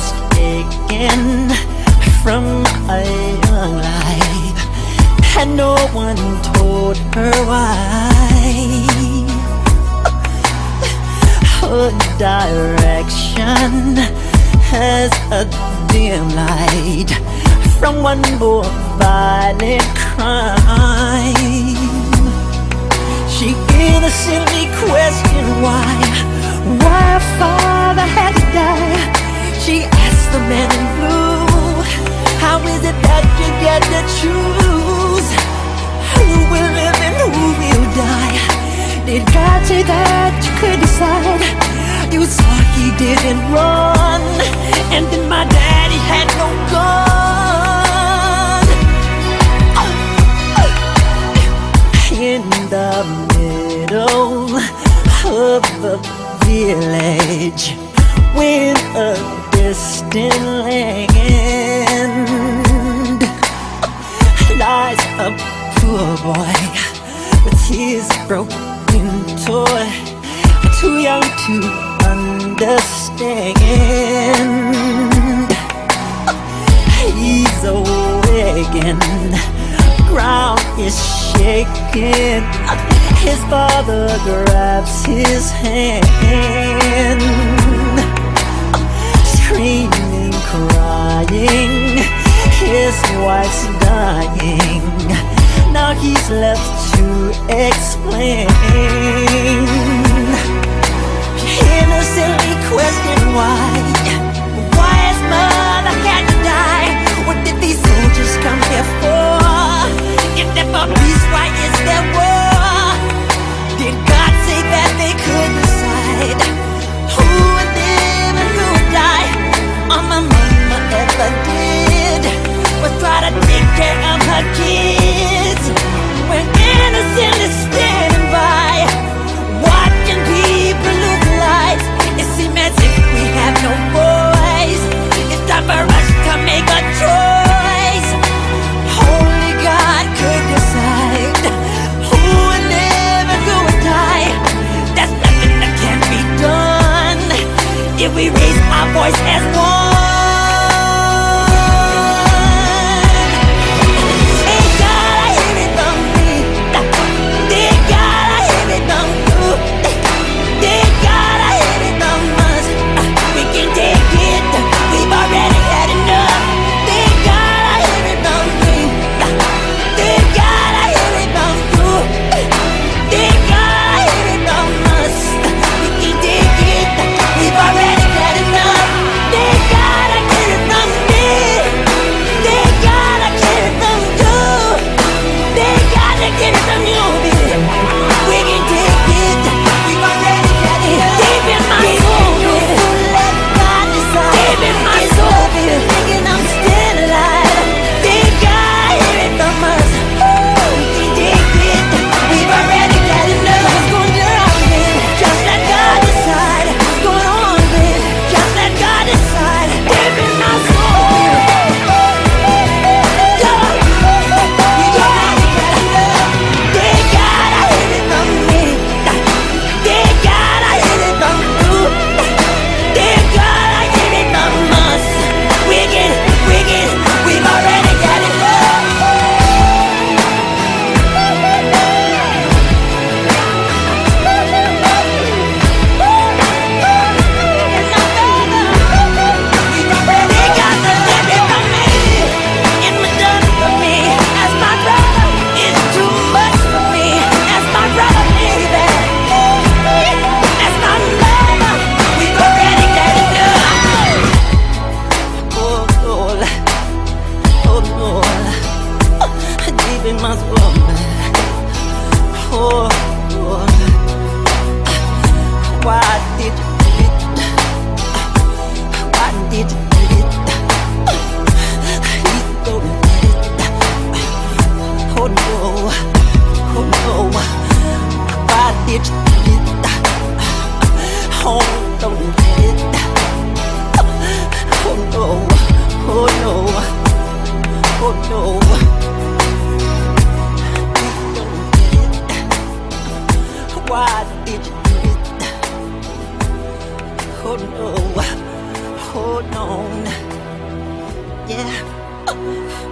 was taken from a young life. And no one told her why. Her direction has a dim light From one more violent crime. it got you that you could decide. You saw he didn't run And then my daddy had no gun. In the middle of the village When a distant land Lies a poor boy with his broken new toy. Too young to understand. He's awakened Ground is shaking. His father grabs his hand. Screaming, crying. His wife's dying. Now he's left to exist. tiene camión Oh. Why did you do it? Oh no, hold on, yeah.